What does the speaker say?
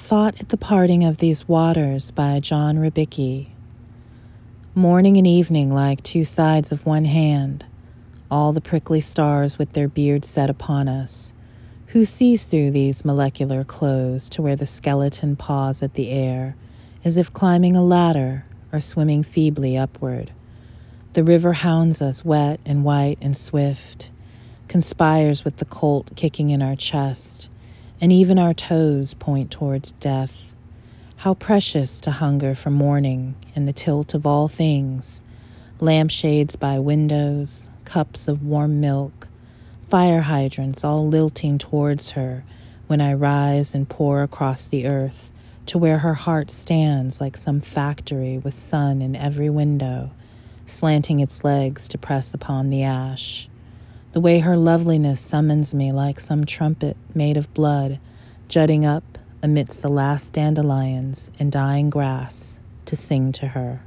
Thought at the Parting of These Waters by John Rybicki. Morning and evening like two sides of one hand, all the prickly stars with their beards set upon us. Who sees through these molecular clothes to where the skeleton paws at the air, as if climbing a ladder or swimming feebly upward? The river hounds us wet and white and swift, conspires with the colt kicking in our chest and even our toes point towards death. How precious to hunger for morning and the tilt of all things lampshades by windows, cups of warm milk, fire hydrants all lilting towards her when I rise and pour across the earth to where her heart stands like some factory with sun in every window, slanting its legs to press upon the ash the way her loveliness summons me like some trumpet made of blood, jutting up amidst the last dandelions and dying grass to sing to her.